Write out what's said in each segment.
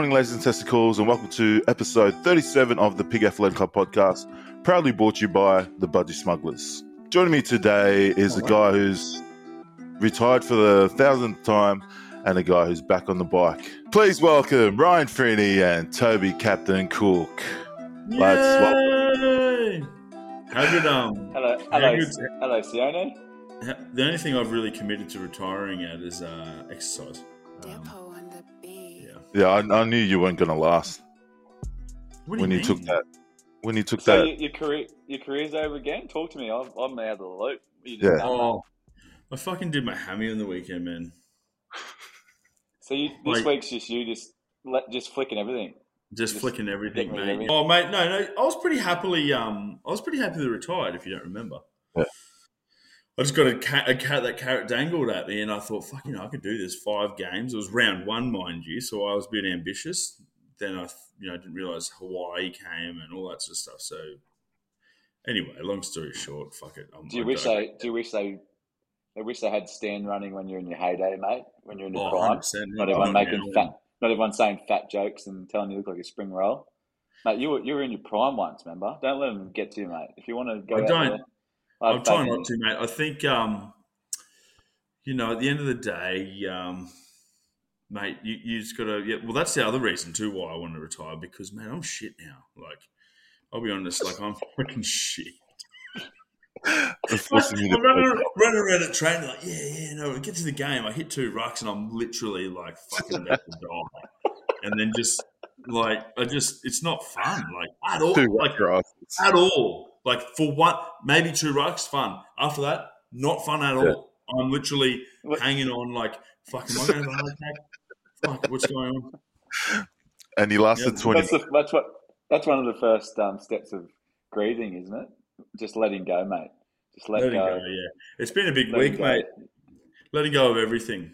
Morning, ladies and testicles, and welcome to episode 37 of the Pig Athletic Club podcast, proudly brought to you by the Budgy Smugglers. Joining me today is a guy who's retired for the thousandth time and a guy who's back on the bike. Please welcome Ryan Freeney and Toby Captain Cook. Lads, welcome. Yay! How good, um, Hello, how hello, good, hello, Sione. the only thing I've really committed to retiring at is uh, exercise. Um, yeah. Yeah, I, I knew you weren't going to last What do when you, mean? took that. When you took So that, your, your career, your career's over again. Talk to me. I'm, I'm out of the loop. You just Yeah. Oh, I fucking did my hammy on the weekend, man. So you, this like- week's just you just let, just flicking everything. Just, Just flicking everything, getting mate. everything. Oh, mate, no, no. I was pretty happily, um, I was pretty happily retired. If you don't remember, Yeah. I just got a cat, a cat that carrot dangled at me, and I thought, fuck, you know, I could do this. Five games. It was round one, mind you, so I was a bit ambitious. Then I, you know, didn't realize Hawaii came and all that sort of stuff. So, anyway, long story short, fuck it. I'm, Do you I wish go- they? Do you wish they? I wish they had Stan running when you're in your heyday, mate. When you're in your Oh, prime. 100%. Not everyone making fat. Not everyone saying fat jokes and telling you look like a spring roll. Mate, you were you were in your prime once. Remember? Don't let them get to you, mate. If you want to go, I don't. There, I have I'm trying in not to, mate. I think, um, you know, at the end of the day, um, mate, you, you just got to. Yeah, well, that's the other reason too why I want to retire because, man, I'm shit now. Like, I'll be honest, like I'm fucking shit. they're forcing you to I'm running, running around at training like, yeah, yeah, no. Get to the game, I hit two rucks, and I'm literally like fucking about to die. And then just like, I just, it's not fun, like at all. Two like, rock at all. Like for one, maybe two rucks, fun. After that, not fun at all. I'm literally What- hanging on like, fucking, am I going to have a heart attack? Fuck, what's going on? and he lasted Yeah. 20 That's, the, that's what. That's one of the first um, steps of grieving, isn't it? Just letting go, mate. Just let Letting go. go, yeah. It's been a big Letting week, go. mate. Letting go of everything.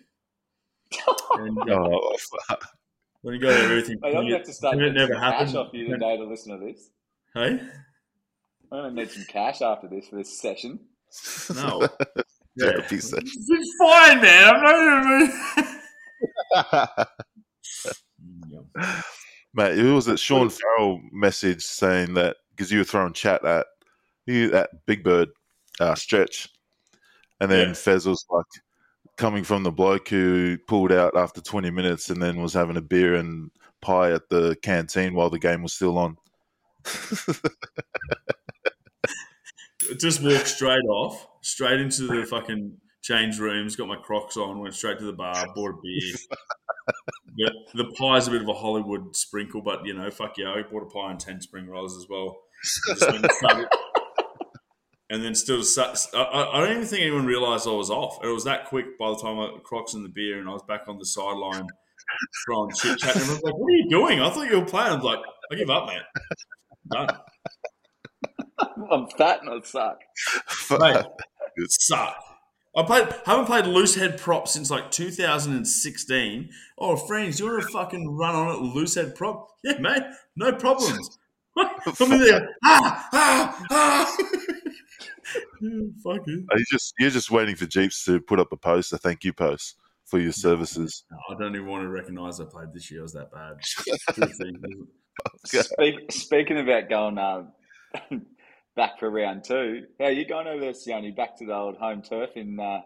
and, uh, Oh, fuck. letting go of everything. Mate, I'm going to have to start It getting never some cash happened. off you today to listen to this. Hey? I'm going to need some cash after this for this session. No. Yeah. Therapy session. It's fine, man. I'm not even. Mate, it was that Sean Farrell message saying that because you were throwing chat at you at Big Bird uh, stretch, and then Yeah. Fez was like coming from the bloke who pulled out after twenty minutes and then was having a beer and pie at the canteen while the game was still on. just walked straight off, straight into the fucking change rooms, got my Crocs on, went straight to the bar, bought a beer. the, the pie's a bit of a Hollywood sprinkle, but you know, fuck yeah, I bought a pie and 10 spring rolls as well. And then still, sat- I, don't even think anyone realised I was off. It was that quick by the time I Crocs and the beer, and I was back on the sideline throwing chit chat. And I was like, "What are you doing? I thought you were playing." I was like, "I give up, man. Done." I'm fat and I suck. Mate, suck. I played, haven't played loose head prop since like 2016. Oh, friends, you want to fucking run on it loose head prop? Yeah, mate, no problems. I'm in there. Ah, ah, ah. Fuck it. Are you just you're just waiting for Jeeps to put up a post, a thank you post for your services. No, I don't even want to recognise I played this year. I was that bad. True thing. Speak, speaking about going um, back for round two, how are you going over there, Sione? Back to the old home turf in, uh,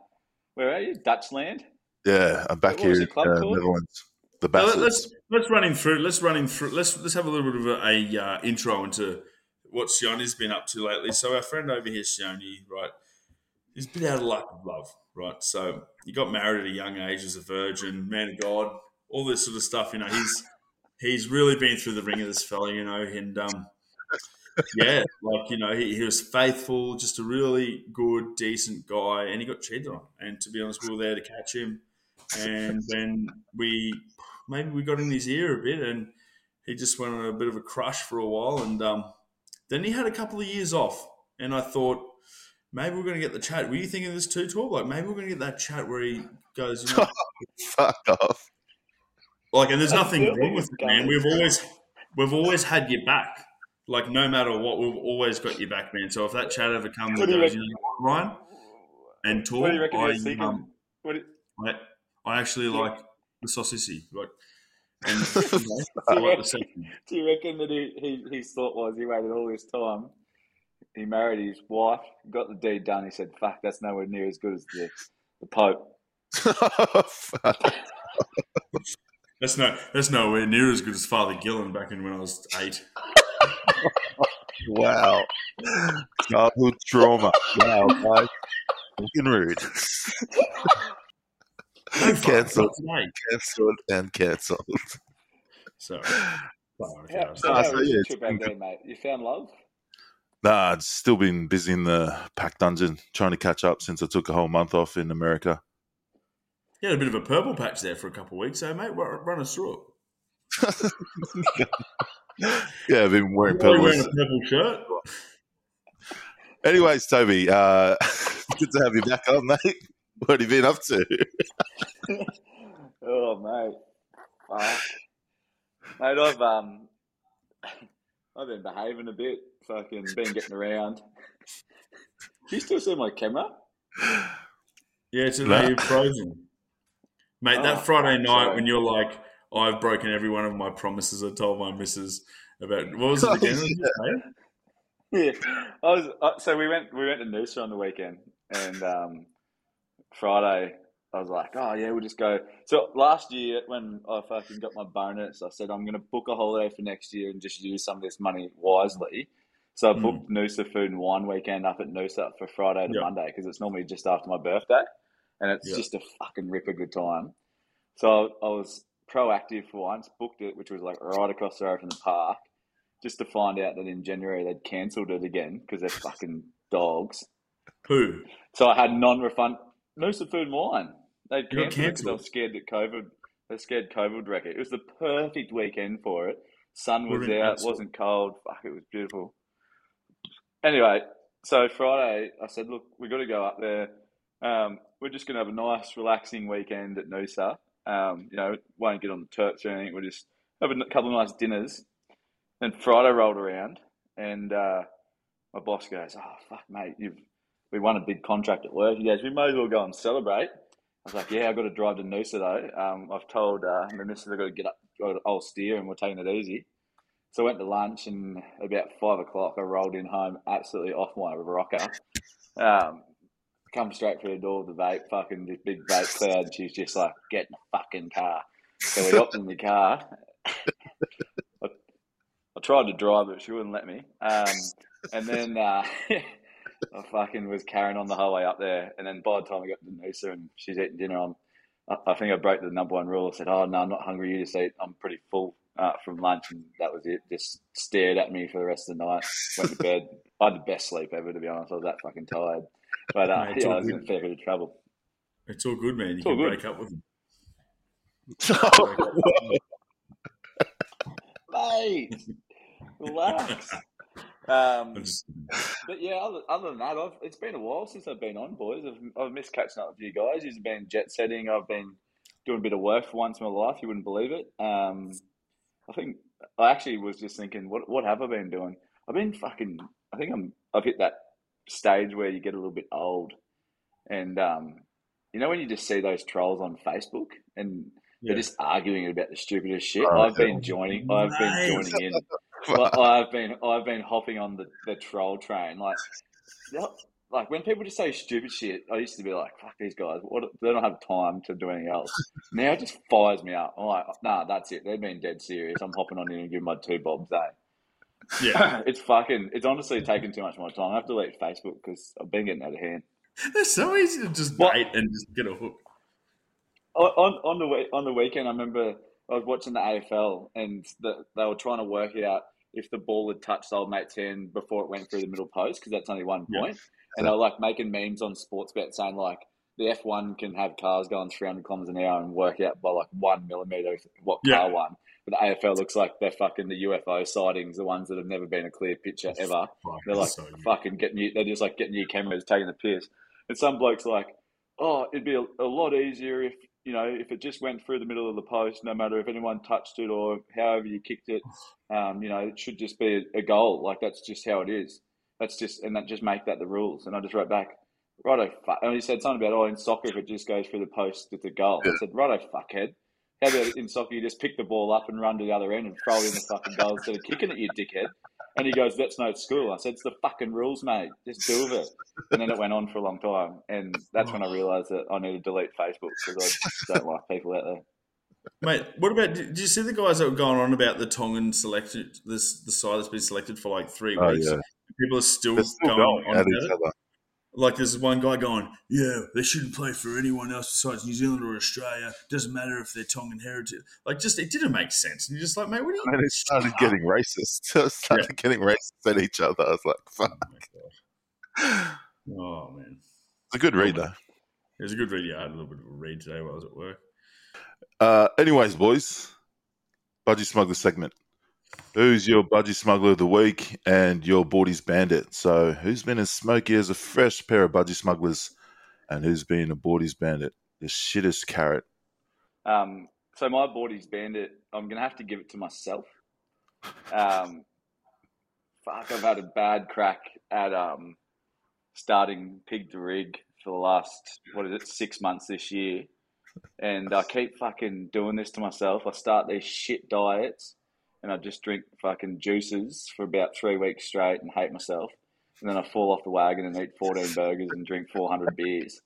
where are you? Dutchland? Yeah, I'm back What was here your club in uh, called? Netherlands. The Well, Bastards. let's let's run him through. Let's run him through. Let's let's have a little bit of a, a uh, intro into what Sione's been up to lately. So our friend over here, Sione, right, he's been out of luck with love, right? So he got married at a young age as a virgin, man of God, all this sort of stuff. You know, he's he's really been through the ring of this fella, you know, and um, yeah, like you know, he, he was faithful, just a really good, decent guy, and he got cheated on. And to be honest, we were there to catch him, and then we maybe we got in his ear a bit, and he just went on a bit of a crush for a while, and um, then he had a couple of years off, and I thought maybe we're going to get the chat. Were you thinking this too, Twelve? Like maybe we're going to get that chat where he goes, you know, Fuck off. like, and there's nothing wrong with it, man. We've always we've always had your back. Like no matter what, we've always got your back, man. So if that chat ever comes What you goes, you know, Ryan and talk, What do you reckon he was I, um, What do- I, I actually Yeah. like the sausage, like, and you know, like the. Do you reckon that he, he his thought was he waited all this time? He married his wife, got the deed done. He said, "Fuck, that's nowhere near as good as the the Pope." Fuck. That's no, that's nowhere near as good as Father Gillen back in when I was eight. wow. Childhood trauma. Wow, guys. Fucking rude. Cancelled. not. Cancelled and cancelled. So, sorry, How, so Ah, so yeah, trip out there, mate? You found love? Nah, it's still been busy in the pack dungeon trying to catch up since I took a whole month off in America. You had a bit of a purple patch there for a couple of weeks, so mate, run, run us through it. Yeah, I've been wearing Why are you wearing a purple shirt? Anyways, Toby, uh, good to have you back on, mate. What have you been up to? Oh, mate. Fuck. Mate, I've um, I've been behaving a bit. Fucking been getting around. Do you still see my camera? Yeah, it's Nah. you're frozen, mate. Oh, that Friday night sorry. when you're like, I've broken every one of my promises I told my missus about. What was it Oh, again? Yeah, I was. Uh, so we went. We went to Noosa on the weekend, and um, Friday I was like, "Oh yeah, we'll just go." So last year when I fucking got my bonus, I said I'm going to book a holiday for next year and just use some of this money wisely. So I Mm. booked Noosa Food and Wine weekend up at Noosa for Friday to Yeah. Monday because it's normally just after my birthday, and it's Yeah. just a fucking ripper good time. So I was proactive for once, booked it, which was like right across the road from the park, just to find out that in January they'd cancelled it again because they're fucking dogs. Who? So I had non-refund. Noosa Food and Wine. They cancelled it because they were scared that COVID. They scared COVID would wreck it. It was the perfect weekend for it. Sun was out. absolute- wasn't cold. Fuck, it was beautiful. Anyway, so Friday, I said, look, we got to go up there. Um, we're just going to have a nice, relaxing weekend at Noosa. Um, you know, won't get on the Turks or anything. We'll just have a couple of nice dinners. Then Friday rolled around, and uh, my boss goes, "Oh fuck, mate, you've we won a big contract at work." He goes, "We may as well go and celebrate." I was like, "Yeah, I've got to drive to Noosa though. Um, I've told uh, my missus I've got to get up, got to, I'll steer, and we're taking it easy." So I went to lunch, and about five o'clock, I rolled in home absolutely off my rocker. Um, come straight through the door with the vape, fucking this big vape cloud. She's just like, "Get in the fucking car." So we hopped in the car. I, I tried to drive but she wouldn't let me. Um, and then uh, I fucking was carrying on the whole way up there. And then by the time I got to Noosa and she's eating dinner, I'm, I, I think I broke the number one rule. I said, "Oh no, I'm not hungry. You just eat. I'm pretty full uh, from lunch." And that was it. Just stared at me for the rest of the night. Went to bed. I had the best sleep ever, to be honest. I was that fucking tired. But uh, it's yeah, I was in a fair bit of trouble. It's all good, man. You It's can break up with them. Mate, relax. Um, But yeah, other, other than that, I've, it's been a while since I've been on, boys. I've, I've missed catching up with you guys. You've been jet setting. I've been doing a bit of work for once in my life. You wouldn't believe it. Um, I think I actually was just thinking, what what have I been doing? I've been fucking. I think I'm. I've hit that stage where you get a little bit old, and um, you know when you just see those trolls on Facebook and yeah. they're just arguing about the stupidest shit. Oh, I've been joining. I've been joining in. I've been I've been hopping on the, the troll train. Like, like when people just say stupid shit, I used to be like, "Fuck these guys! What? They don't have time to do anything else." Now it just fires me up. I'm like, "Nah, that's it. They've been dead serious. I'm hopping on in and giving my two bobs." Eh? Yeah. it's fucking. It's honestly taking too much of my time. I have to leave Facebook because I've been getting out of hand. They're so easy to just What? bait and just get a hook. on on on the we- on the weekend, I remember I was watching the AFL and the, they were trying to work it out if the ball had touched old mate's hand before it went through the middle post because that's only one Yeah. point. And they were like making memes on Sportsbet saying like the F1 can have cars going 300 kilometers an hour and work out by like one millimeter what Yeah. car won. But the AFL looks like they're fucking the UFO sightings, the ones that have never been a clear picture ever. Fuck, They're like so fucking getting you. They're just like getting you cameras, taking the piss. And some blokes are like, oh, it'd be a, a lot easier if you know if it just went through the middle of the post, no matter if anyone touched it or however you kicked it. Um, you know, it should just be a, a goal. Like that's just how it is. That's just and that just make that the rules. And I just wrote back, righto, fuck. And he said something about oh, in soccer if it just goes through the post, it's a goal. I said, righto, fuckhead. How about in soccer you just pick the ball up and run to the other end and throw it in the fucking goal instead of kicking it, you dickhead? And he goes, "That's no school." I said, "It's the fucking rules, mate. Just do with it." And then it went on for a long time, and that's when I realised that I need to delete Facebook because I don't like people out there. Mate, what about? Did you see the guys that were going on about the Tongan selected this the side that's been selected for like three Oh, weeks? yeah. People are still, still going, going on at about each it. other. Like there's one guy going, "Yeah, they shouldn't play for anyone else besides New Zealand or Australia. Doesn't matter if they're Tongan heritage." Like, just it didn't make sense. And you're just like, "Mate, what are you?" And it started getting racist. It started getting racist at each other. I was like, fuck. Oh, oh man, It's a good read, though. it was a good read. Yeah, I had a little bit of a read today while I was at work. Uh, anyways, boys, Budgie Smuggler segment. Who's your Budgie Smuggler of the week and your Boardies Bandit? So, who's been as smoky as a fresh pair of Budgie Smugglers and who's been a Boardies Bandit? The shittest carrot. Um, so my boardy's bandit. I'm gonna have to give it to myself. Um, fuck, I've had a bad crack at um, starting pig to rig for the last what is it six months this year, and I keep fucking doing this to myself. I start these shit diets, and I just drink fucking juices for about three weeks straight and hate myself, and then I fall off the wagon and eat 14 burgers and drink 400 beers.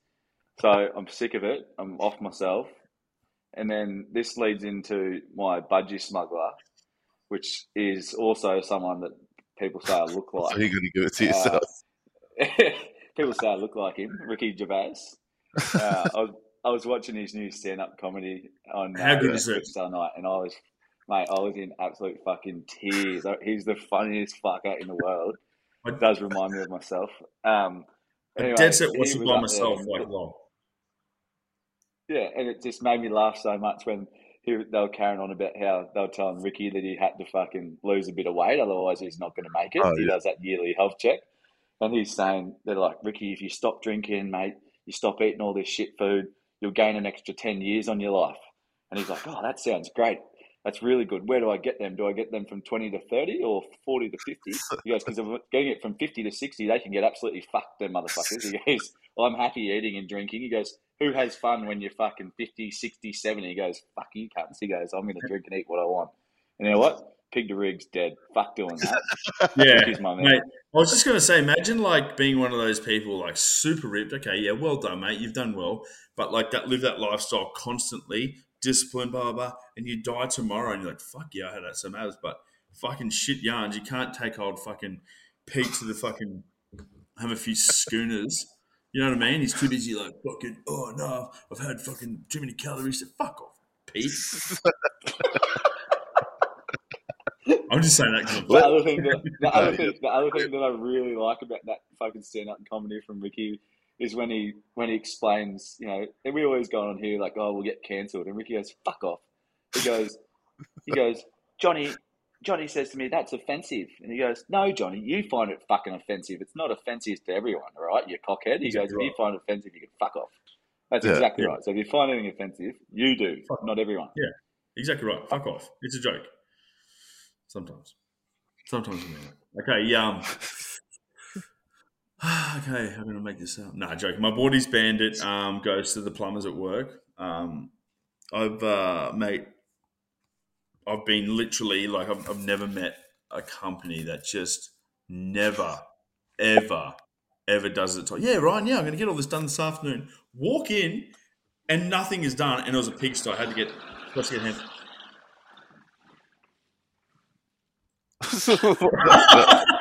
So I'm sick of it. I'm off myself. And then this leads into my budgie smuggler, which is also someone that people say I look So, like. you're going to give it to Uh, yourself. people say I look like him, Ricky Gervais. Uh, I, was, I was watching his new stand-up comedy on How uh, good is it? Netflix the other night, and I was, mate, I was in absolute fucking tears. He's the funniest fucker in the world. It does remind me of myself. Um, anyway, dead set he watching by myself there. like long. Yeah, and it just made me laugh so much when he, they were carrying on about how they were telling Ricky that he had to fucking lose a bit of weight, otherwise he's not going to make it. Oh, he yeah. does that yearly health check, and he's saying they're like, Ricky, if you stop drinking, mate, you stop eating all this shit food, you'll gain an extra ten years on your life. And he's like, oh, that sounds great. That's really good. Where do I get them? Do I get them from 20 to 30 or 40 to 50? He goes, because if I'm getting it from 50 to 60, they can get absolutely fucked, them motherfuckers. He goes, well, I'm happy eating and drinking. He goes, who has fun when you're fucking 50, 60, 70? He goes, fuck you cunts. He goes, I'm going to drink and eat what I want. And you know what? Pig to rig's dead. Fuck doing that. Yeah, He's my man. mate. I was just going to say, imagine like being one of those people, like super ripped. Okay, yeah, well done, mate. You've done well, but like that, live that lifestyle constantly, disciplined, blah blah, blah and you die tomorrow, and you're like, fuck yeah, I had that some hours, but fucking shit yarns. You can't take old fucking Pete to the fucking have a few schooners. You know what I mean? He's too busy, like fucking. Oh no, I've had fucking too many calories. To fuck off, Pete. I'm just saying that because I'm The other thing that the other thing the other thing that I really like about that fucking stand up comedy from Ricky is when he when he explains, you know, and we always go on here like, oh, we'll get cancelled, and Ricky goes, "Fuck off." He goes, he goes, Johnny. Johnny says to me, "That's offensive," and he goes, "No, Johnny, you find it fucking offensive. It's not offensive to everyone, all right? You cockhead." He goes, "If you find it offensive, you can fuck off." That's Yeah. exactly Yeah. right. So if you find anything offensive, you do, Fuck not everyone. Yeah, exactly right. Fuck off. It's a joke. Sometimes. Sometimes I mean it. Okay, yeah. Um, okay, how can I make this up? Nah, joke. My body's bandit um, goes to the plumbers at work. Um, I've, uh, mate, I've been literally, like, I've, I've never met a company that just never, ever, ever does it. Yeah, Ryan, yeah, I'm going to get all this done this afternoon. Walk in and nothing is done. And it was a pigsty. I had to get, let's get him.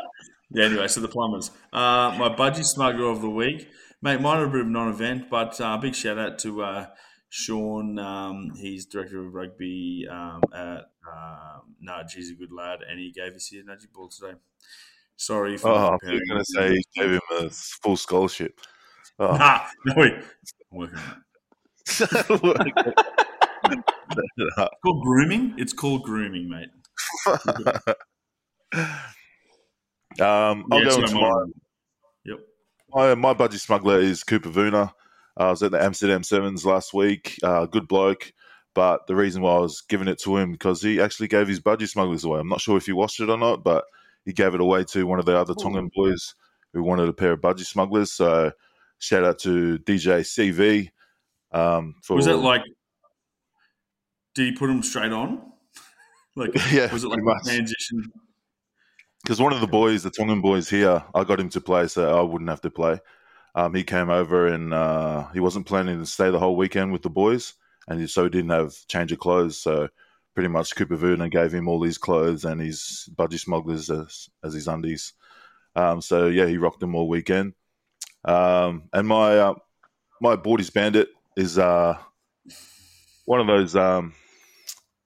Yeah, anyway, so the plumbers. Uh, my budgie smuggler of the week. Mate, mine are a bit of a non event, but uh, big shout out to uh, Sean. Um, he's director of rugby um, at um, Nudge. He's a good lad, and he gave us here Nudgee Ball today. Sorry for oh, I was going to say you gave him a full scholarship. Oh. Nah, no, wait. I'm working. It's called grooming. It's called grooming, mate. um, I'll Yeah, go so into am my, Yep. my my budgie smuggler is Cooper Vuna. I was at the Amsterdam Sevens last week. Uh, good bloke, but the reason why I was giving it to him because he actually gave his budgie smugglers away. I'm not sure if you watched it or not, but he gave it away to one of the other Tongan boys who wanted a pair of budgie smugglers. So shout out to DJ CV. Um, for Was it like? Did he put them straight on? Like, Yeah, was it like pretty a much. transition? Because one of the boys, the Tongan boys here, I got him to play, so I wouldn't have to play. Um, he came over and uh, he wasn't planning to stay the whole weekend with the boys, and he, so he didn't have change of clothes. So pretty much Cooper Vuna gave him all his clothes and his budgie smugglers as, as his undies. Um, so yeah, he rocked them all weekend. Um, and my uh, my Boardies Bandit is uh, one of those. Um,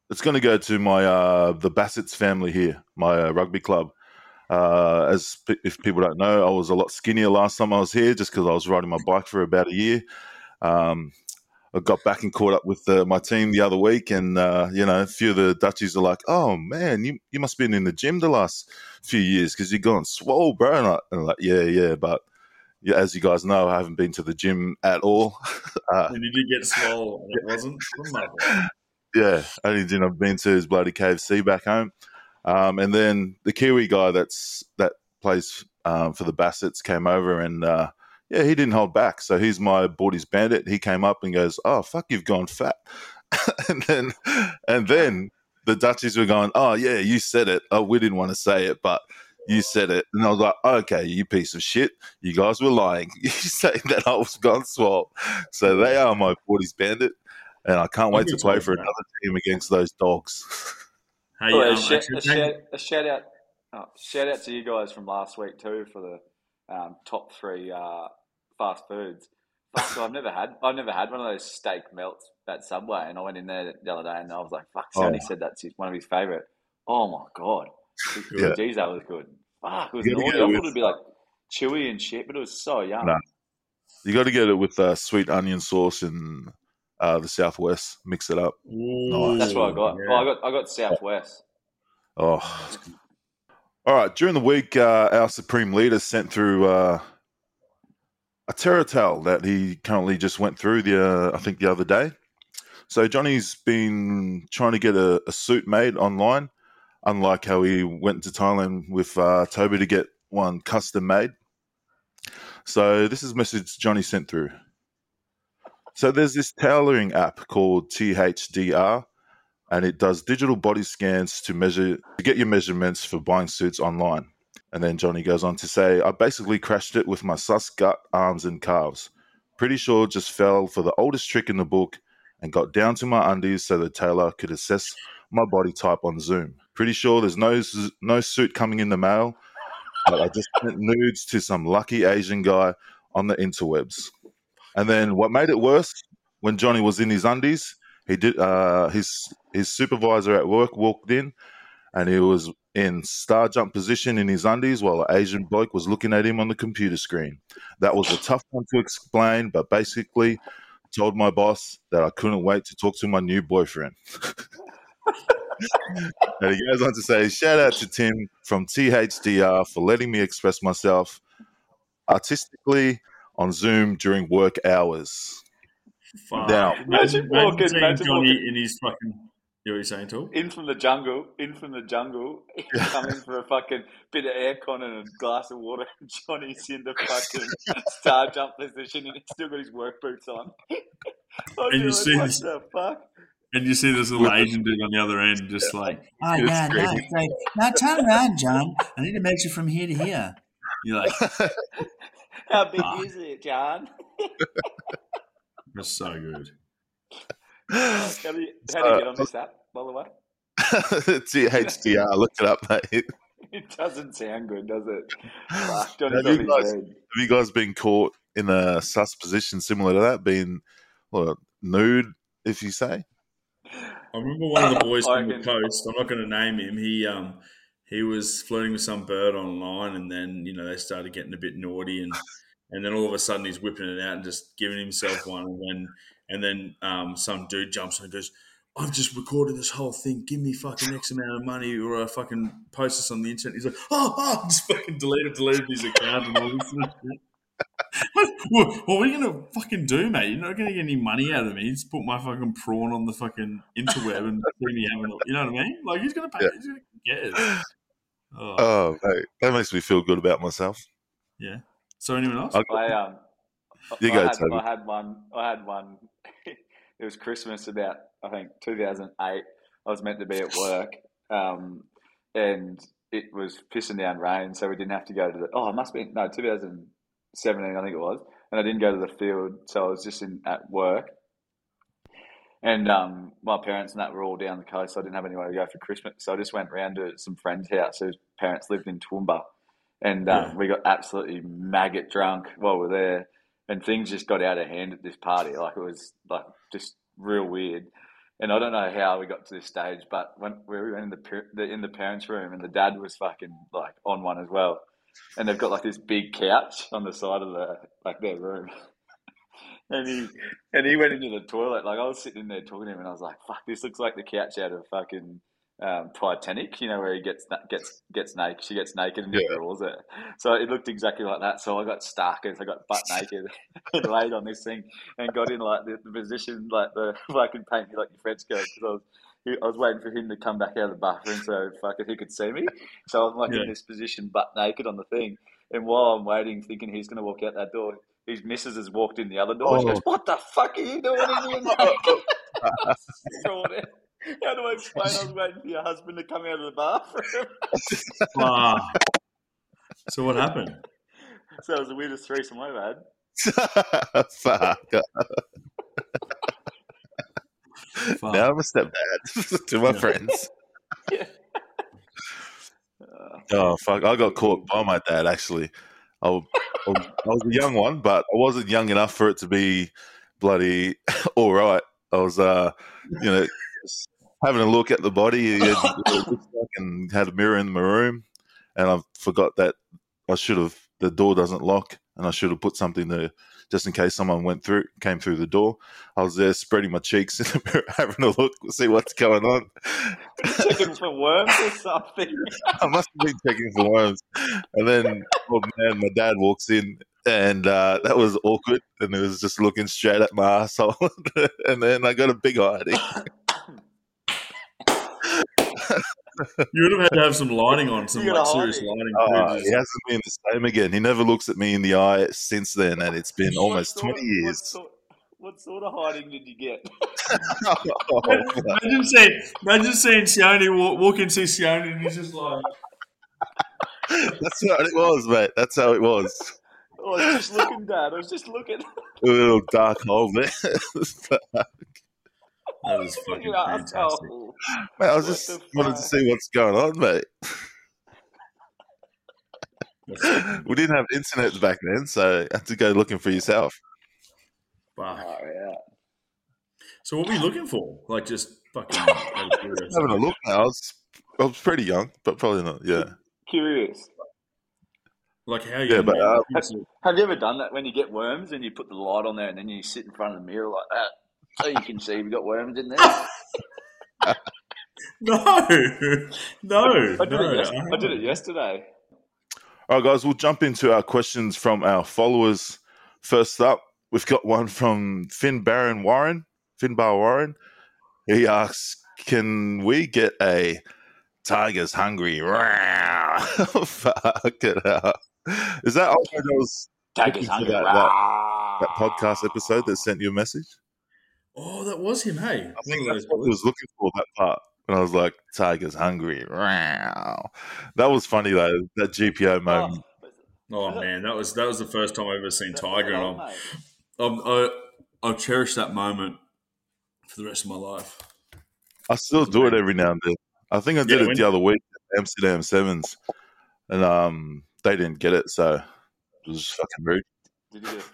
it's going to go to my uh, the Bassett's family here, my uh, rugby club. Uh, as pe- if people don't know, I was a lot skinnier last time I was here, just because I was riding my bike for about a year. Um, I got back and caught up with uh, my team the other week, and uh, you know, a few of the Dutchies are like, "Oh man, you you must have been in the gym the last few years because you've gone swole, bro." And, I, and I'm like, "Yeah, yeah," but yeah, as you guys know, I haven't been to the gym at all. uh, And did you get swollen? It wasn't. yeah, only thing I've been to is bloody KFC back home. Um, and then the Kiwi guy that's that plays um, for the Bassets came over and uh, yeah, he didn't hold back. So he's my Boardies bandit. He came up and goes, "Oh fuck, you've gone fat," and then and then the Dutchies were going, "Oh yeah, you said it. Oh, we didn't want to say it, but." You said it, and I was like, "Okay, you piece of shit! You guys were lying. You saying that I was gone swole." So they are my Boardies bandit, and I can't wait to play for another team against those dogs. Hey, Oh, a, um, sh- a, shout, a shout out, oh, shout out to you guys from last week too for the um, top three uh, fast foods. Fuck, so I've never had, I've never had one of those steak melts at Subway, and I went in there the other day and I was like, "Fuck!" Sonny Oh. said that's his, one of his favorite. Oh my god, Yeah. geez, that was good. Fuck, it was naughty. I thought with- it'd be like chewy and shit, but it was so yum. Nah. You got to get it with uh, sweet onion sauce and uh, the Southwest. Mix it up. Ooh, That's what I got. yeah. Oh, I got, I got Southwest. Oh. All right. During the week, uh, our supreme leader sent through uh, a Terratel that he currently just went through the uh, I think the other day. So Johnny's been trying to get a, a suit made online, unlike how he went to Thailand with uh, Toby to get one custom made. So this is a message Johnny sent through. So there's this tailoring app called THDR, and it does digital body scans to measure to get your measurements for buying suits online. And then Johnny goes on to say, I basically crashed it with my sus gut, arms, and calves. Pretty sure just fell for the oldest trick in the book and got down to my undies so the tailor could assess my body type on Zoom. Pretty sure there's no no suit coming in the mail, but I just sent nudes to some lucky Asian guy on the interwebs. And then what made it worse, when Johnny was in his undies, he did uh, his his supervisor at work walked in, and he was in star jump position in his undies while an Asian bloke was looking at him on the computer screen. That was a tough one to explain, but basically told my boss that I couldn't wait to talk to my new boyfriend. and he goes on to say, shout out to Tim from THDR for letting me express myself artistically on Zoom during work hours. Fuck. Now- imagine, Imagine imagine walking- imagine Johnny walking- in his fucking. You know what you're saying, Tool? In from the jungle, in from the jungle, coming for a fucking bit of aircon and a glass of water. Johnny's in the fucking star jump position and he's still got his work boots on. And you like, see what this- the fuck? And you see this little Asian dude on the other end, just like, oh It's yeah, no, crazy. it's like, now turn around, John. I need to measure from here to here. You're like, How big Fuck. is it, John? that's so good. How do you, how do you get on this app, by the way? THDR, look it up, mate. It doesn't sound good, does it? Fuck, Have you guys- Have you guys been caught in a sus position similar to that, being well, nude, if you say? I remember one of the boys from the coast. I'm not going to name him. He um he was flirting with some bird online, and then you know they started getting a bit naughty, and and then all of a sudden he's whipping it out and just giving himself one, and then and then um, some dude jumps on and goes, I've just recorded this whole thing. Give me fucking X amount of money or I fucking post this on the internet. He's like, oh, oh just fucking deleted, deleted his account and all this sort of shit. well, what are you gonna fucking do, mate? You're not gonna get any money out of me. Just put my fucking prawn on the fucking interweb and see me having, you know what I mean? Like he's gonna pay. Yeah. He's gonna get it. Oh, Oh, mate, that makes me feel good about myself. yeah. So anyone else? I- I um, You I go, had, Toby. I had one. I had one. it was Christmas about I think 2008. I was meant to be at work, um, and it was pissing down rain, so we didn't have to go to the. Oh, it must be no 2017, I think it was, and I didn't go to the field, so I was just in at work. And um, my parents and that were all down the coast. So I didn't have anywhere to go for Christmas, so I just went round to some friend's house whose parents lived in Toowoomba, and um, Yeah. we got absolutely maggot drunk while we we're there, and things just got out of hand at this party. Like it was like just real weird. And I don't know how we got to this stage, but when we were in the, the in the parents' room, and the dad was fucking like on one as well, and they've got like this big couch on the side of the like their room. And he and he went into the toilet. Like I was sitting in there talking to him, and I was like, "Fuck, this looks like the couch out of fucking um, Titanic." You know, where he gets gets gets naked, she gets naked and Yeah. draws it. So it looked exactly like that. So I got stuck as I got butt naked and laid on this thing and got in like the, the position like the fucking paint me like your French girl because I was. He- I was waiting for him to come back out of the bathroom so fucking he could see me. So I'm like Yeah. in this position, butt naked on the thing. And while I'm waiting, thinking he's going to walk out that door, his missus has walked in the other door. She Oh. goes, "What the fuck are you doing in here?" naked?" Thrown out. How do I explain? I was waiting for your husband to come out of the bathroom. Ah. so what happened? so it was the weirdest threesome I've had. Fuck. Fuck. Now I'm a stepdad to my friends. Uh, Oh fuck! I got caught by my dad. Actually, I was, I was a young one, but I wasn't young enough for it to be bloody all right. I was, uh, you know, having a look at the body. He had, it looked like and had a mirror in my room, and I forgot that I should have. The door doesn't lock, and I should have put something there just in case someone went through, came through the door. I was there spreading my cheeks in the mirror, having a look, see what's going on. checking for worms or something. I must have been checking for worms. And then, oh man, my dad walks in, and uh, that was awkward. And he was just looking straight at my asshole. and then I got a big hiding. You would have had to have some lighting on, some You like serious hiding. lighting. Oh, too, he hasn't been the same again. He never looks at me in the eye since then, and it's been almost What sort- 20 What years. sort, what sort of hiding did you get? Oh, fuck. Imagine seeing, imagine seeing Sione walk, walk and see Sione and he's just like, That's how it was, mate. That's how it was. Oh, I was just looking, Dad. I was just looking. A little dark hole there. that is fucking Your fantastic. Mate, I was What just the wanted to see what's going on, mate. We didn't have internet back then, so you had to go looking for yourself. fuck. Oh, yeah. So what were you looking for? Like just fucking out having a look now. I was, I was pretty young, but probably not. Yeah. Curious. Like how Yeah, but, uh, you? Have you ever done that when you get worms and you put the light on there and then you sit in front of the mirror like that so you can see if you've got worms in there? No, no, I did, no. it, yes- I haven't. did it yesterday. All right, guys, we'll jump into our questions from our followers. First up, we've got one from Finn Baron Warren, Finbar Warren. He asks, "Can we get a Tigers hungry?" Fuck it up. Is that that was Tigers hungry. that- Rah. that podcast episode that sent you a message? Oh, that was him. Hey, I think One of that's those what he was looking for that part. And I was like, "Tigers hungry." Wow, that was funny though. That GPO moment. Oh man, that was that was the first time I've ever seen That's Tiger, and I'm. I'm, I, I'll cherish that moment for the rest of my life. I still do it every now and then. I think I did Yeah, it when- the other week at Amsterdam Sevens, and um, they didn't get it, so it was fucking rude. Did you get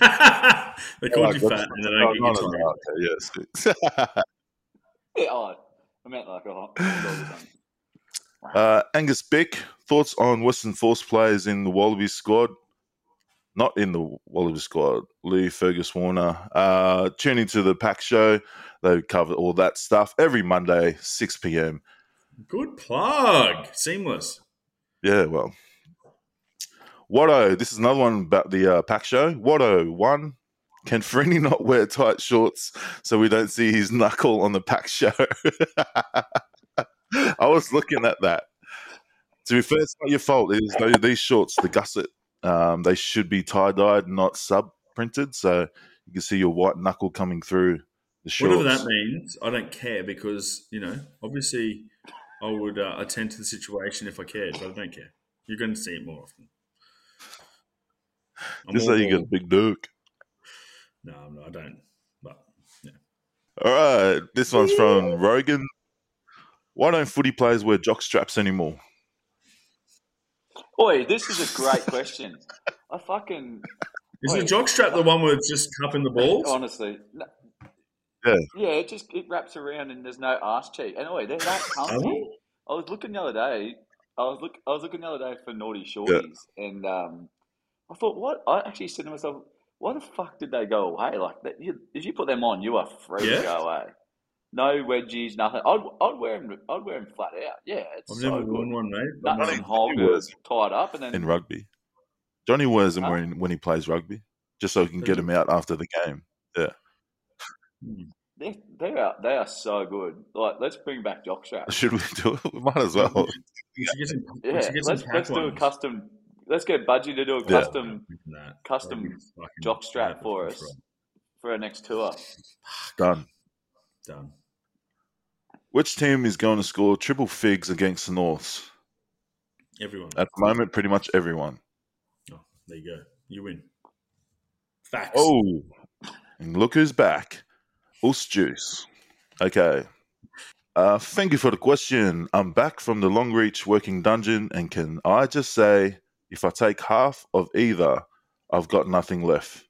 a they called Oh, you fat, and then oh, I no, get no, you no, okay, yes. Yeah, oh, I meant like a hot dog or something. uh, Angus Beck, thoughts on Western Force players in the Wallaby squad? not in the Wallaby squad, Lee Fergus Warner. Uh, tune into the Pack Show. They cover all that stuff every Monday, 6 p.m. Good plug. Seamless. Yeah, well. Watto, this is another one about the uh, Pack Show. Watto, one, can Freeney not wear tight shorts so we don't see his knuckle on the Pack Show? I was looking at that. To be fair, it's not your fault. It is, these shorts, the gusset, um, they should be tie dyed, not sub printed, so you can see your white knuckle coming through the shorts. Whatever that means, I don't care because you know, obviously, I would uh, attend to the situation if I cared, but I don't care. You're going to see it more often. I'm Just all so you for- get a big duke. No, no, I don't. But yeah. All right, this one's from Rogan. Why don't footy players wear jock straps anymore? Oi, this is a great question. I fucking Is the Wait. jockstrap the one where it's just cupping the balls? honestly, no, Yeah. yeah, it just it wraps around and there's no arse cheek. And oi, they're that Are comfy. I was looking the other day. I was look. I was looking the other day for naughty shorties, and um, I thought, what? I actually said to myself, why the fuck did they go away? Like, that, you, if you put them on, you are free Yeah? to go away. No wedgies, nothing. I'd, I'd wear them. I'd wear them flat out. Yeah, it's I've so never good. worn one, mate. Nuts Johnny- and hogs Johnny wears- tied up, and then in rugby. Johnny wears them Huh? when, when he plays rugby, just so he can get them out after the game. Hmm. they they are they are so good. Like, let's bring back jockstrap. Should we do it? We might as well. We should get some, we Yeah, should get some let's let's do a custom. Let's get Budgie to do a Yeah. custom That. custom That'd be fucking jock strap for us, us. for our next tour. Done. Done. Which team is going to score triple figs against the Norths? Everyone. At the moment, pretty much everyone. Oh, there you go. You win. Facts. Oh, and look who's back. Us Juice. Okay. Uh, thank you for the question. I'm back from the Longreach working dungeon, and can I just say, if I take half of either, I've got nothing left.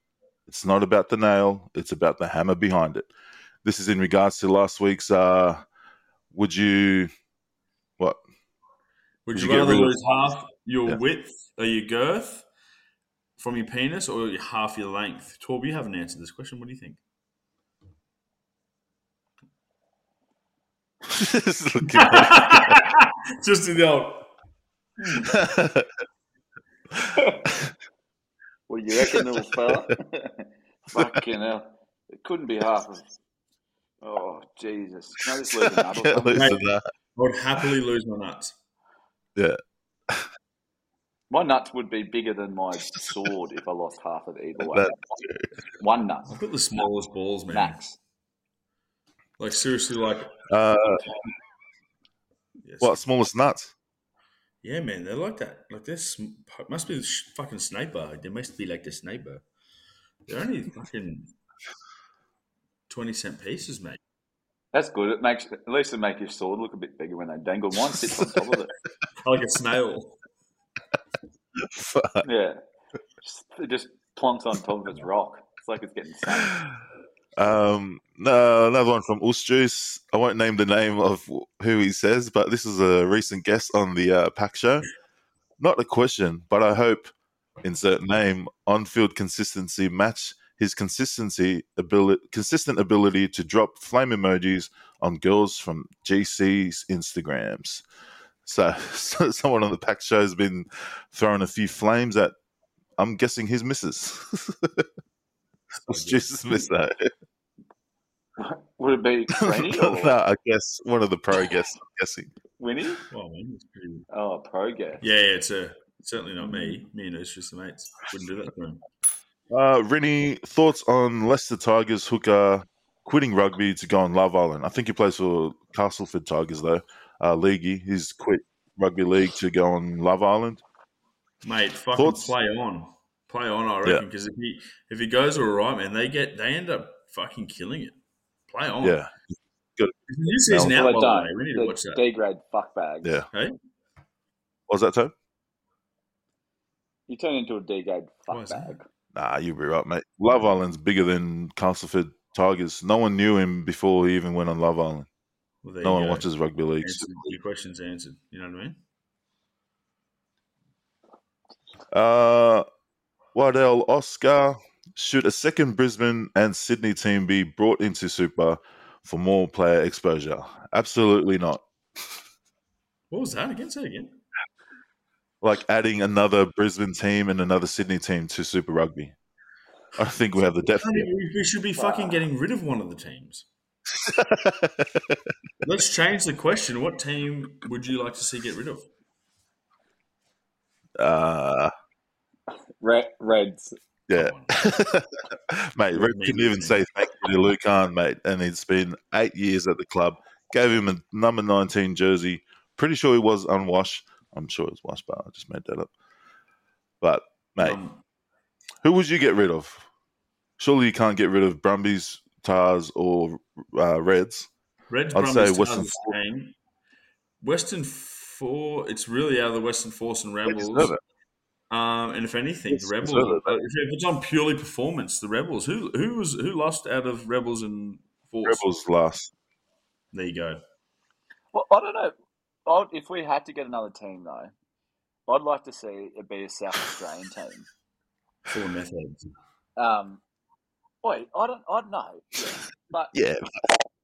It's not about the nail, it's about the hammer behind it. This is in regards to last week's. Uh, would you. What? Would Would you you rather rid of- lose half your Yeah. width or your girth from your penis or half your length? Torb, you haven't answered this question. What do you think? Just Just in the old. Well, you reckon, little fella? Fucking hell. It couldn't be half of. Oh, Jesus. Can I just lose a nut Can't lose to that. I would happily lose my nuts. Yeah. My nuts would be bigger than my sword if I lost half of either way. One nut, I've got the smallest balls, man. max. Like seriously, like Uh, yes. what smallest nuts? Yeah, man, they're like that. Like this must be the sh- fucking sniper. They must be like the sniper. They're only fucking twenty cent pieces, mate. That's good. It makes at least it makes your sword look a bit bigger when they dangle. Mine sits on top of it. Like a snail. Fuck. Yeah, just, it just plonks on top of its rock. It's like it's getting sunk. Um, no, another one from Us Juice. I won't name the name of who he says, but this is a recent guest on the uh, Pack Show. Not a question, but I hope insert name on field consistency match his consistency ability, consistent ability to drop flame emojis on girls from GC's Instagrams. So, so someone on the Pack Show has been throwing a few flames at. I'm guessing his missus. Us Juice's that. Would it be Rennie or no, I guess one of the pro guests. I'm guessing. Winnie? Oh, man, it's pretty... Oh, pro guest. Yeah, yeah, it's a certainly not me. Me and it's just mates. Wouldn't do that to him. Uh, Rennie, thoughts on Leicester Tigers hooker quitting rugby to go on Love Island? I think he plays for Castleford Tigers though. Uh, Leaguey, he's quit rugby league to go on Love Island. Mate, fucking Thoughts? play on, play on. I reckon because if he if he goes all right, man, they get they end up fucking killing it. Play on. Yeah, New season No. out, Well, by the don't. way. We need to watch that. D grade fuckbag. yeah. Hey, What was that, Toe? You turn into a D grade Why is that? fuckbag. Nah, you'll be right, mate. Love Island's bigger than Castleford Tigers. No one knew him before he even went on Love Island. well, No one go. watches rugby league. Your question's answered. You know what I mean? Uh, Waddell Oscar, should a second Brisbane and Sydney team be brought into Super for more player exposure? Absolutely not. What was that again? Say it again. Like adding another Brisbane team and another Sydney team to Super Rugby. I think we have the depth. We we should be fucking getting rid of one of the teams. Let's change the question. What team would you like to see get rid of? uh, Red, Reds. yeah. Mate, Red Maybe couldn't even say thank you to Luke Hahn, mate. And he's been eight years at the club. Gave him a number 19 jersey. Pretty sure he was unwashed. I'm sure it was washed, but I just made that up. But, mate, Um, who would you get rid of? Surely you can't get rid of Brumbies, Tars, or uh, Reds. Reds, I'd Brumbies, say Tars, Western and Spain. Western Force. It's really out of the Western Force and Rebels. Deserve it. Um, and if anything, Yes, the Rebels. deserve if if it's on purely performance, the Rebels. Who who was who lost out of Rebels and Force? Rebels lost. There you go. Well, I don't know. I'd, if we had to get another team, though, I'd like to see it be a South Australian team. Four methods. Um, wait, I don't, I don't know, but Yeah.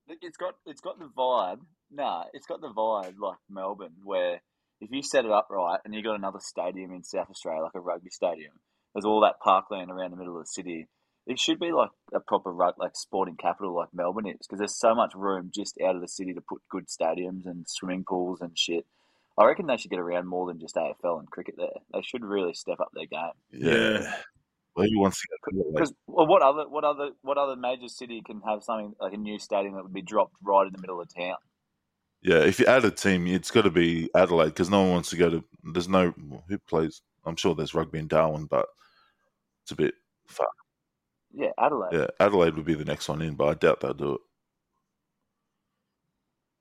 it's got it's got the vibe. Nah, it's got the vibe like Melbourne, where if you set it up right and you got another stadium in South Australia, like a rugby stadium, there's all that parkland around the middle of the city. It should be like a proper rug, like sporting capital, like Melbourne is, because there's so much room just out of the city to put good stadiums and swimming pools and shit. I reckon they should get around more than just AFL and cricket there. They should really step up their game. Yeah. Well, he wants to go to the Because well, what other what other what other major city can have something like a new stadium that would be dropped right in the middle of town? Yeah, if you add a team, it's got to be Adelaide because no one wants to go to. There's no who plays. I'm sure there's rugby in Darwin, but it's a bit far. Yeah, Adelaide. Yeah, Adelaide would be the next one in, but I doubt they'll do it.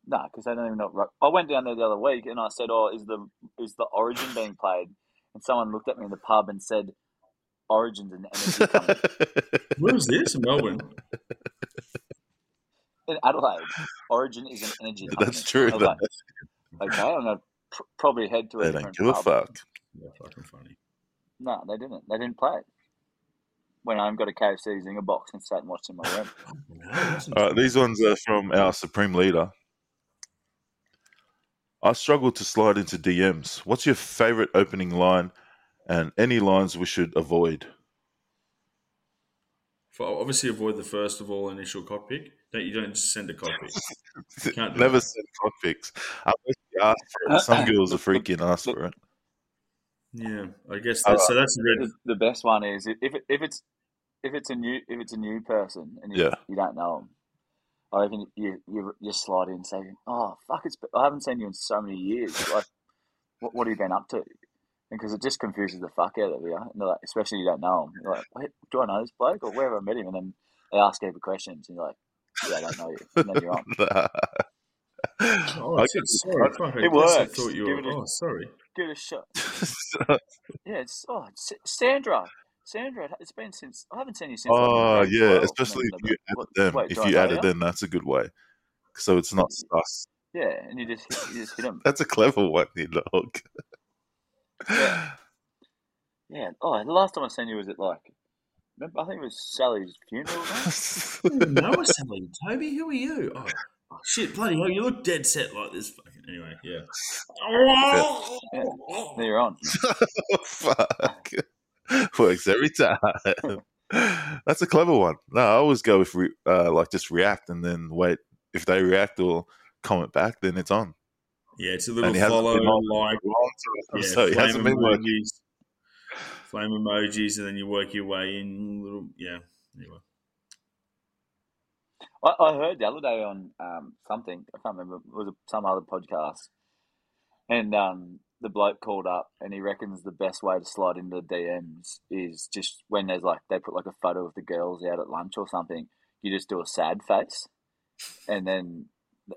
No, because they don't even know. Rug- I went down there the other week and I said, "Oh, is the is the Origin being played?" And someone looked at me in the pub and said, "Origin's an energy company Where this? In Melbourne. in Adelaide. Origin is an energy company." That's true. I was like, okay, I'm gonna pr- probably head to a they different don't give a pub. fuck. Yeah, fucking funny. No, they didn't. They didn't play it. Went home, got a KFC zinger box, and sat and watched in my room. No, it wasn't. All right, these ones are from our supreme leader. I struggle to slide into DMs. What's your favorite opening line, and any lines we should avoid? For- obviously, avoid the first of all initial cock pick. Don't you don't just send a cock pick. Can't Never that. send cock pics. Unless you ask for it. Some uh-uh. girls are freaky and ask for it. Yeah, I guess that, so. That's red. the, the best one is if it, if it's if it's a new if it's a new person and you, Yeah. you don't know them. I reckon you, you you slide in and say, "Oh fuck, it's I haven't seen you in so many years. Like, what what have you been up to?" Because it just confuses the fuck out of you, and they're like, especially you don't know him. You're like, Wait, "Do I know this bloke, or where have I met him?" And then they ask heap of questions, and you're like, "Yeah, I don't know you." And then you're on. Oh, I I said sorry. Fuck, I It guess I works. thought you were. it a- Oh, sorry. Give it a shot. Yeah, it's oh, it's Sandra. Sandra, it's been since I haven't seen you since. like, oh grade yeah, especially if you like, "What- added them. wait, if you added them, that's a good way. So it's not sus. Yeah, and you just you just hit them. That's a clever one, you dog. Yeah. Yeah. Oh, the last time I seen you was at like, remember, I think it was Sally's funeral. right? no, it's Sally. Toby, who are you? Oh, oh, shit, bloody hell, you look dead set like this. Fucking anyway, yeah. There you're on. Fuck. Works every time. That's a clever one. No, I always go with re- uh, like just react and then wait. If they react or comment back, then it's on. Yeah, it's a little And he hasn't follow-on like, long time, yeah, so he flame hasn't been working. emojis, flame emojis, and then you work your way in. Little, yeah. Anyway, I, I heard the other day on um, something I can't remember. It was some other podcast, and um, the bloke called up and he reckons the best way to slide into DMs is just when there's like they put like a photo of the girls out at lunch or something. You just do a sad face, and then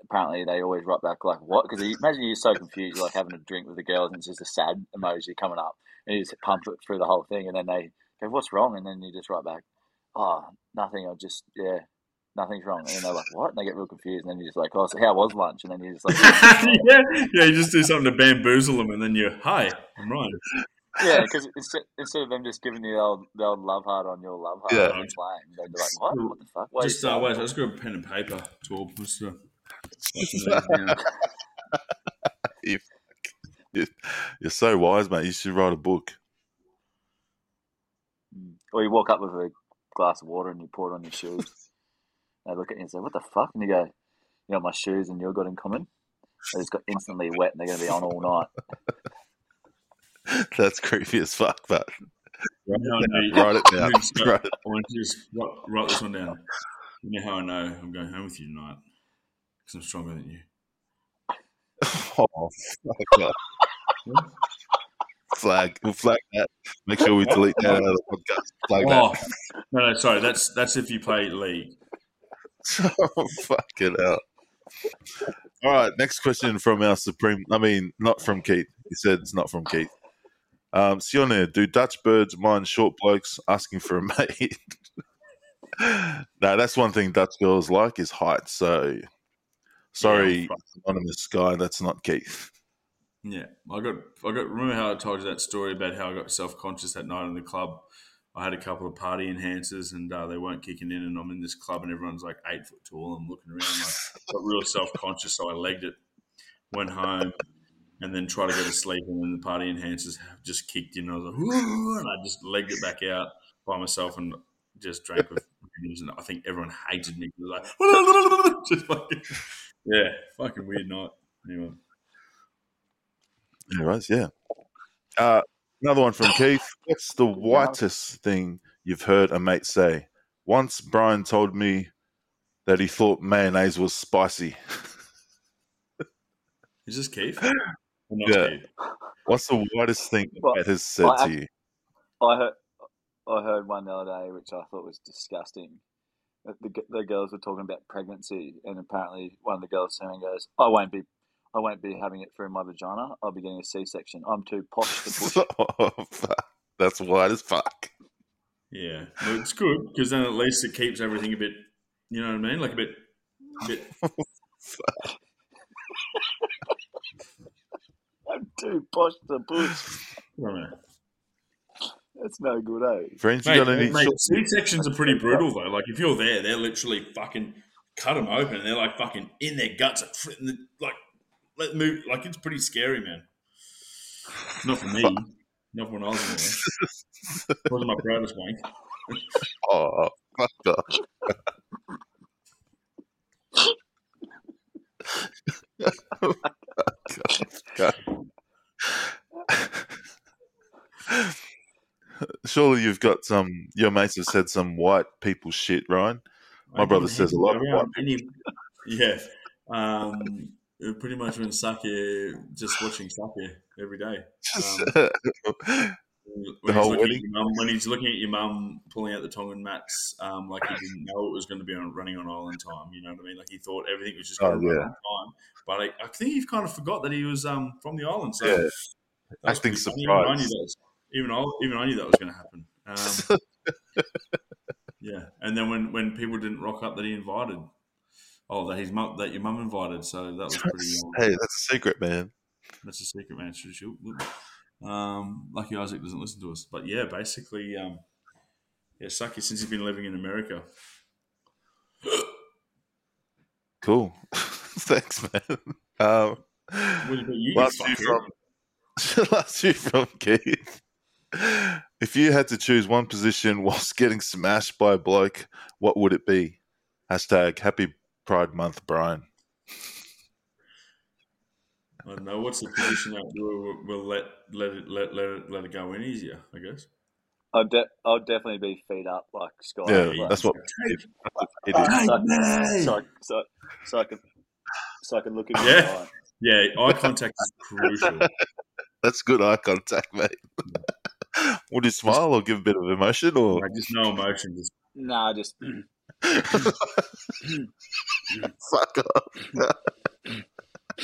apparently they always write back like what? Because imagine you're so confused, you're like having a drink with the girls and it's just a sad emoji coming up, and you just pump it through the whole thing, and then they go, "What's wrong?" And then you just write back, "Oh, nothing. I just yeah." Nothing's wrong, and then they're like, "What?" And they get real confused, and then you're just like, "Oh, so how was lunch?" And then you're just like, yeah, yeah, you just do something to bamboozle them, and then you're hi, I'm right Yeah, because instead, instead of them just giving you the old, the old love heart on your love heart Yeah. and playing, they'd be like, what? What the fuck? Why Just you uh, saying wait, that? let's go pen and paper to all. Let's, uh, yeah. You- You're so wise, mate. You should write a book. Mm. Or you walk up with a glass of water and you pour it on your shoes. they look at you and say, what the fuck? And you go, you know, my shoes and you got in common? They just got instantly wet and they're going to be on all night. That's creepy as fuck, but You know, write it down. know- just go- Write it. I want to just write, write this one down. You know how I know I'm going home with you tonight because I'm stronger than you. Oh, fuck. Flag. We'll flag that. Make sure we delete that out of the podcast. Flag Oh no, no, sorry. That's that's if you play league. that. oh, fucking out. All right, next question from our Supreme. I mean, not from Keith. He said it's not from Keith. Um, Sione, do Dutch birds mind short blokes asking for a mate? no, that's one thing Dutch girls like is height. So, sorry, Yeah, anonymous guy, that's not Keith. Yeah, I got I got. Remember how I told you that story about how I got self conscious that night in the club. I had a couple of party enhancers and uh, they weren't kicking in, and I'm in this club and everyone's like eight foot tall. I'm looking around like got real self conscious, so I legged it, went home, and then tried to go to sleep, and then the party enhancers just kicked in. I was like, "Whoa," and I just legged it back out by myself and just drank with. And I think everyone hated me. It like, just fucking, yeah, fucking weird night. Anyway. Anyways, yeah. Uh, another one from Keith. What's the whitest thing you've heard a mate say? Once Brian told me that he thought mayonnaise was spicy. Is this Keith? Yeah. Keith? What's the whitest thing a Well, mate has said I- to you? I heard, I heard one the other day which I thought was disgusting. The, the, the girls were talking about pregnancy, and apparently one of the girls turned and goes, "I won't be, I won't be having it through my vagina. I'll be getting a C-section. I'm too posh to push." oh, fuck. That's white as fuck. Yeah, well, it's good because then at least it keeps everything a bit, you know what I mean? Like a bit, a bit. I'm too posh to push. I don't know. That's no good, eh? Friends, you Mate, got any mate, short- C sections are pretty brutal though. Like if you're there, they're literally fucking cut them open. and They're like fucking in their guts, like, the- like let move. Like it's pretty scary, man. Not for me. Not when I was in there. Wasn't my proudest wank. Oh, fuck off. God. Surely you've got some. Your mates have said some white people shit, Ryan. My I brother says a lot of white any- Yeah. Um, pretty much been sake, just watching sake every day. Um, when, whole he's looking wedding? at your mum, when he's looking at your mum pulling out the Tongan mats, um, like he didn't know it was going to be on running on island time. You know what I mean? Like he thought everything was just going Oh, to run on time. But I, I think he kind of forgot that he was um, from the island. So Yeah. Acting pretty funny. Even I knew surprised. Even I, even I knew that was going to happen. Um, yeah, and then when, when people didn't rock up that he invited, oh, that his mum, that your mum invited, so that was pretty. Um, hey, that's a secret, man. that's a secret, man. Should you? Um, Lucky Isaac doesn't listen to us, but yeah, basically, um, yeah, Saki since he's been living in America. Cool. Thanks, man. Um, What about you? last you few from last few from Keith. If you had to choose one position whilst getting smashed by a bloke, what would it be? Hashtag Happy Pride Month, Brian. I don't know what's the position that we'll, we'll let let it let let it, let it go in easier. I guess. I'll, de- I'll definitely be feet up like Sky. Yeah, like, that's what it is. It is. so, Hey, so, so, so I can so I can look at Yeah. eye. Yeah, eye contact is crucial. That's good eye contact, mate. Would you smile or give a bit of emotion or Like, just no emotion. Just Nah, just fuck off?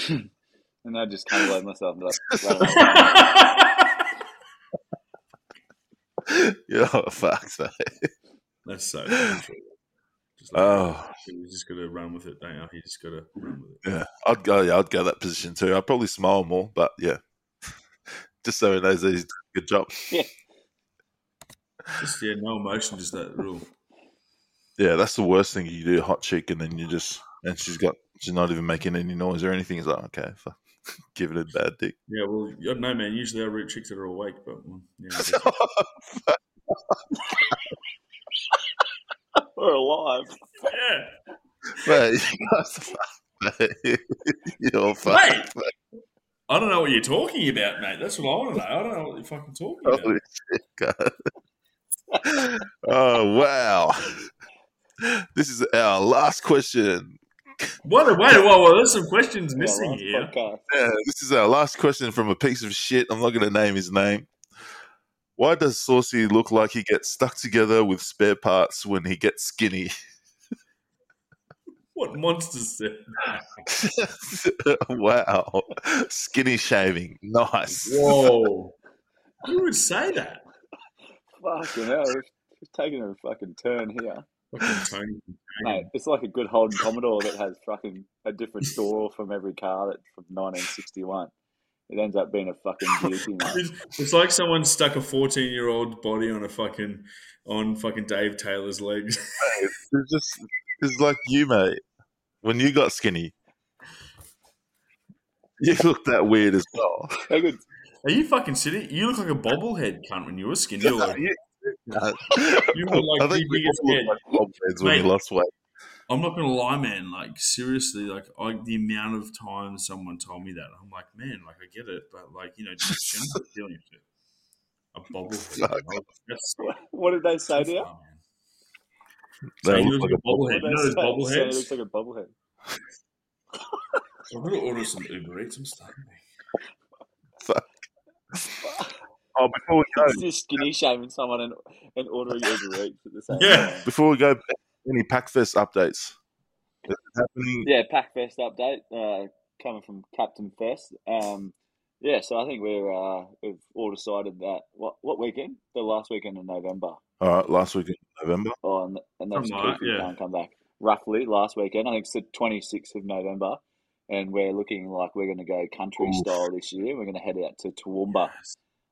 and I just kind of let myself and like, right on. Yeah, oh, fuck that. That's so true. Just like, Oh, you just got to run with it, don't you? You just got to run with it. yeah. I'd go. Yeah, I'd go that position too. I'd probably smile more, but yeah, just so he knows that he's doing a good job. Just yeah, no emotion, just that rule. Yeah, that's the worst thing. You do hot chick, and then you just and she's got she's not even making any noise or anything. It's like okay, fuck, give it a bad dick. Yeah, well, I don't know, man. Usually I root chicks that are awake, but yeah, I We're alive. yeah. Mate, you guys are fucked, mate. You're fucked. Mate, I don't know what you're talking about, mate. That's what I want to know. I don't know what you're fucking talking about. Holy shit, God. oh wow! This is our last question. What? Wait, whoa, whoa, there's some questions missing here. Yeah, this is our last question from a piece of shit. I'm not going to name his name. Why does Saucy look like he gets stuck together with spare parts when he gets skinny? What monsters said that? wow, skinny shaving, nice. Whoa. Who would say that? Fucking hell, we've, we've taken a fucking turn here. Fucking Mate, it's like a good Holden Commodore that has fucking a different door from every car that from 1961. It ends up being a fucking beauty, mate. It's, it's like someone stuck a 14 year old body on a fucking on fucking Dave Taylor's legs. It's just it's like you, mate. When you got skinny, you looked that weird as well. Are you fucking sitting? You look like a bobblehead cunt when you were skinny. You were like, You- you were like I the think we biggest all head. look like bobheads when we Mate. lost weight. I'm not gonna lie, man. Like seriously, like I, the amount of times someone told me that, I'm like, man, like I get it, but like you know, just shouldn't feeling shit. A bobblehead. Fuck. That's What did they say to you? far, man. They So he looks like like a a bobblehead. What You did know they those say? Say It looks like a bobblehead. I'm gonna order some Uber Eats. I'm starving. Fuck. Oh, before we go, It's just skinny shaming someone and, and ordering Uber Eats at the same Yeah. time. before we go, any Packfest updates? Is it happening? Yeah, Packfest update uh, coming from Captain Fest. Um, yeah, so I think we're uh, we've all decided that what what weekend? The last weekend of November. All right, last week in November. Oh, and, and that's Something like Keith that, yeah. can't come back. Roughly last weekend, I think it's the twenty sixth of November, and we're looking like we're going to go country Oof. style this year. We're going to head out to Toowoomba,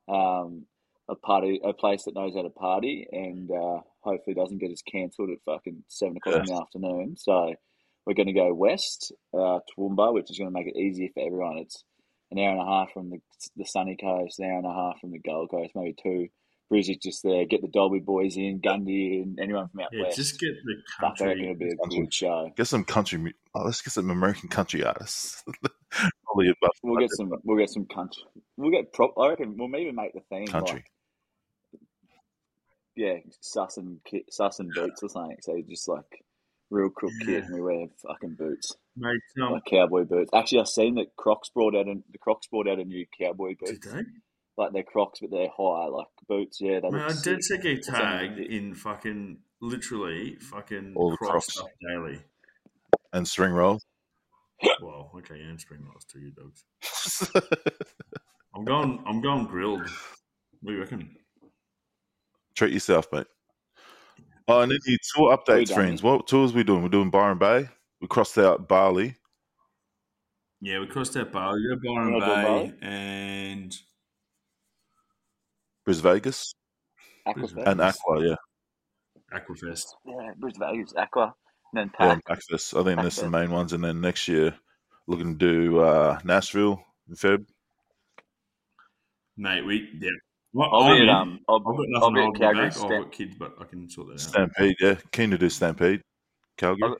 um, a party, a place that knows how to party, and uh, hopefully doesn't get us cancelled at fucking seven o'clock in the afternoon. So we're going to go west, uh, Toowoomba, which is going to make it easier for everyone. It's an hour and a half from the the sunny coast, an hour and a half from the Gold Coast, maybe two. Brizzy's just there. Get the Dalby boys in, Gundy, and anyone from out Yeah, west. just get the Fuck, I reckon country. it'll be a Country. good show. Get some country. Oh, let's get some American country artists. Probably above We'll get some. We'll get some country. We'll get prop. I reckon we'll maybe make the theme country. like yeah, sus and ki- sus and boots or something. So just like real crook kid, and we wear fucking boots, Mate, um, like cowboy boots. Actually, I've seen that Crocs brought out a, the Crocs brought out a new cowboy did boots. they? Like they're Crocs, but they're high, like boots. Yeah, they Man, I did sick. see get It's only- tagged in fucking literally fucking All the Crocs Crocs. daily. and string rolls. Well, okay, and spring rolls too, you dogs. I'm going. I'm going grilled. What do you reckon? Treat yourself, mate. Oh, and then your tour We updates, friends. What tours we doing? We're doing Byron Bay. We crossed out Bali. Yeah, we crossed that bar. We go Byron We're not doing Bay and Bris Vegas Aquafest. and Aqua, yeah. Aquafest. Yeah, Brisbane Vegas, Aqua, and then Yeah, Pack. Aquafest. I think that's the main ones. And then next year, looking to do uh, Nashville in Feb. Mate, we yeah. Well, I'll I'm be in. at um, I'll, I've got I'll nothing be at Calgary. back. I've got kids, but I can sort that out. Stampede, yeah. Keen to do Stampede. Calgary.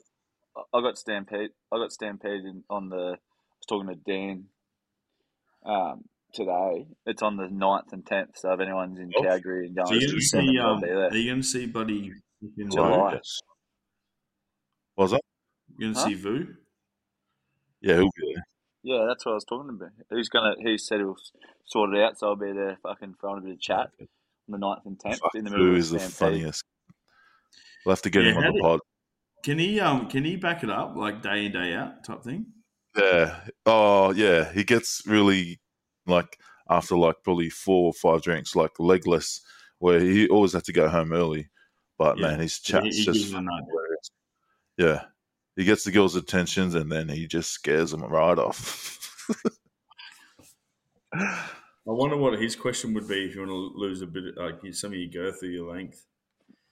I got Stampede. I got Stampede in, on the. I was talking to Dan um, today. It's on the 9th and tenth. So if anyone's in Oh. Calgary and going So you're to going see, um, be are there. you going to see Buddy in July. Vu? Yes. Was that? You're going to Huh? see Vu? Yeah, he'll be there. Yeah, that's what I was talking about. He's gonna. He said he'll sort it out, so I'll be there, fucking throwing a bit of chat on the 9th and tenth in the middle Boo of is the Stampede. funniest. We'll have to get Yeah, him on the did- pod. Can he um can he back it up like day in day out type thing? Yeah. Oh, yeah. He gets really like after like probably four or five drinks, like legless, where he always had to go home early. But Yeah. man, his Yeah, chat's he- he just gives it a nod. hilarious. Yeah. He gets the girls' attentions and then he just scares them right off. I wonder what his question would be if you want to lose a bit, like some of your girth or your length.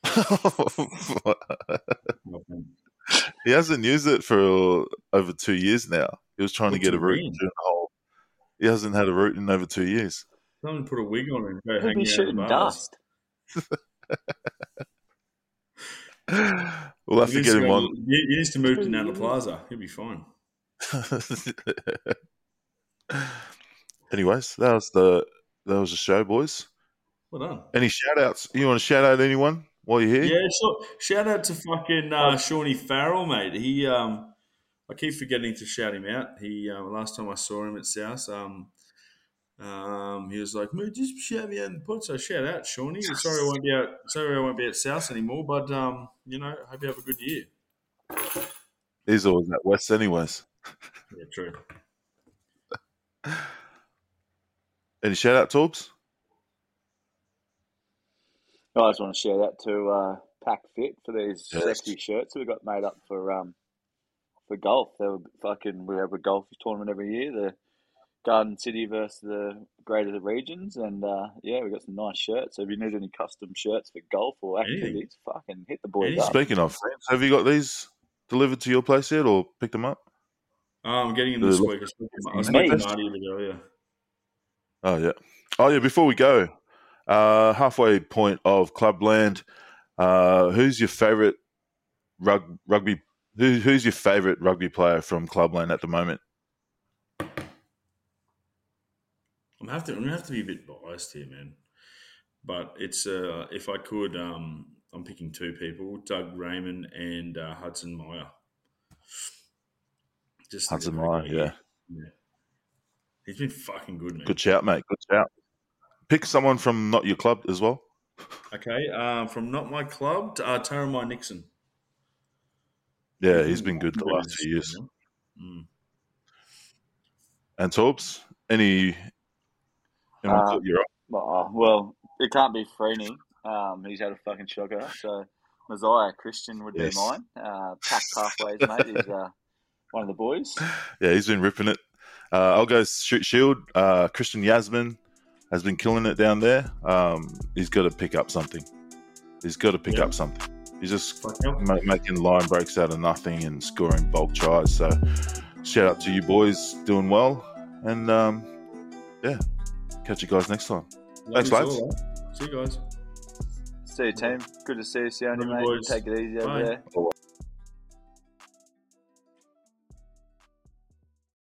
he hasn't used it for over two years now. He was trying What to get a you root mean? during the whole. He hasn't had a root in over two years. Someone put a wig on him go He'll hang be shooting dust. We'll have He to get him go- on. He he needs to move to Nana Plaza. He'll be fine. Anyways, that was the that was the show, boys. Well done. Any shout outs? You want to shout out anyone while you're here? Yeah, so shout out to fucking uh, Shawnee Farrell, mate. He, um, I keep forgetting to shout him out. He, uh, last time I saw him at South, um, um, he was like, "Mate, just shout me out in the pod." So shout out, Shawnee. Sorry I won't be out. Sorry I won't be at South anymore. But um, you know, hope you have a good year. He's always at West, anyways. Yeah, true. Any shout out, Torbs? I just want to shout out to uh, Pack Fit for these Yes. sexy shirts we got made up for um for golf. They were fucking we have a golf tournament every year. The Garden City versus the Greater Regions, and uh, yeah, we got some nice shirts. So if you need any custom shirts for golf or Anything. activities, fucking hit the boys Anything. up. Speaking of friends, have you got these delivered to your place yet, or picked them up? Oh, I'm getting them this The- week. I spoke to, I to Marty a bit earlier. Oh yeah. Oh yeah. Before we go, uh, halfway point of Clubland. Uh, who's your favourite rug, rugby? Who, who's your favourite rugby player from Clubland at the moment? I'm have to. I'm gonna have to be a bit biased here, man. But it's uh, if I could, um, I'm picking two people: Doug Raymond and uh, Hudson Meyer. Just Hudson Meyer, yeah. yeah. He's been fucking good, man. Good shout, mate. Good shout. Pick someone from not your club as well. Okay, uh, from not my club, uh, Taramai Nixon. Yeah, he's been good the last few years. Mm. And Torbs, any? anyone Uh, caught your eye? Oh, well, it can't be Freeney. Um, he's had a fucking shocker. So Messiah Christian would Yes. be mine. Uh, Pack Pathways, mate, is uh, one of the boys. Yeah, he's been ripping it. Uh, I'll go Shute Shield. Uh, Christian Yasmin has been killing it down there. Um, he's got to pick up something. He's got to pick Yeah. up something. He's just ma- making line breaks out of nothing and scoring bulk tries. So, shout out to you boys, doing well. And um, yeah, catch you guys next time. Thanks, Love you lads. all? See you guys. See you, team. Good to see you, Sione, you, mate. boys. Take it easy over there. Bye.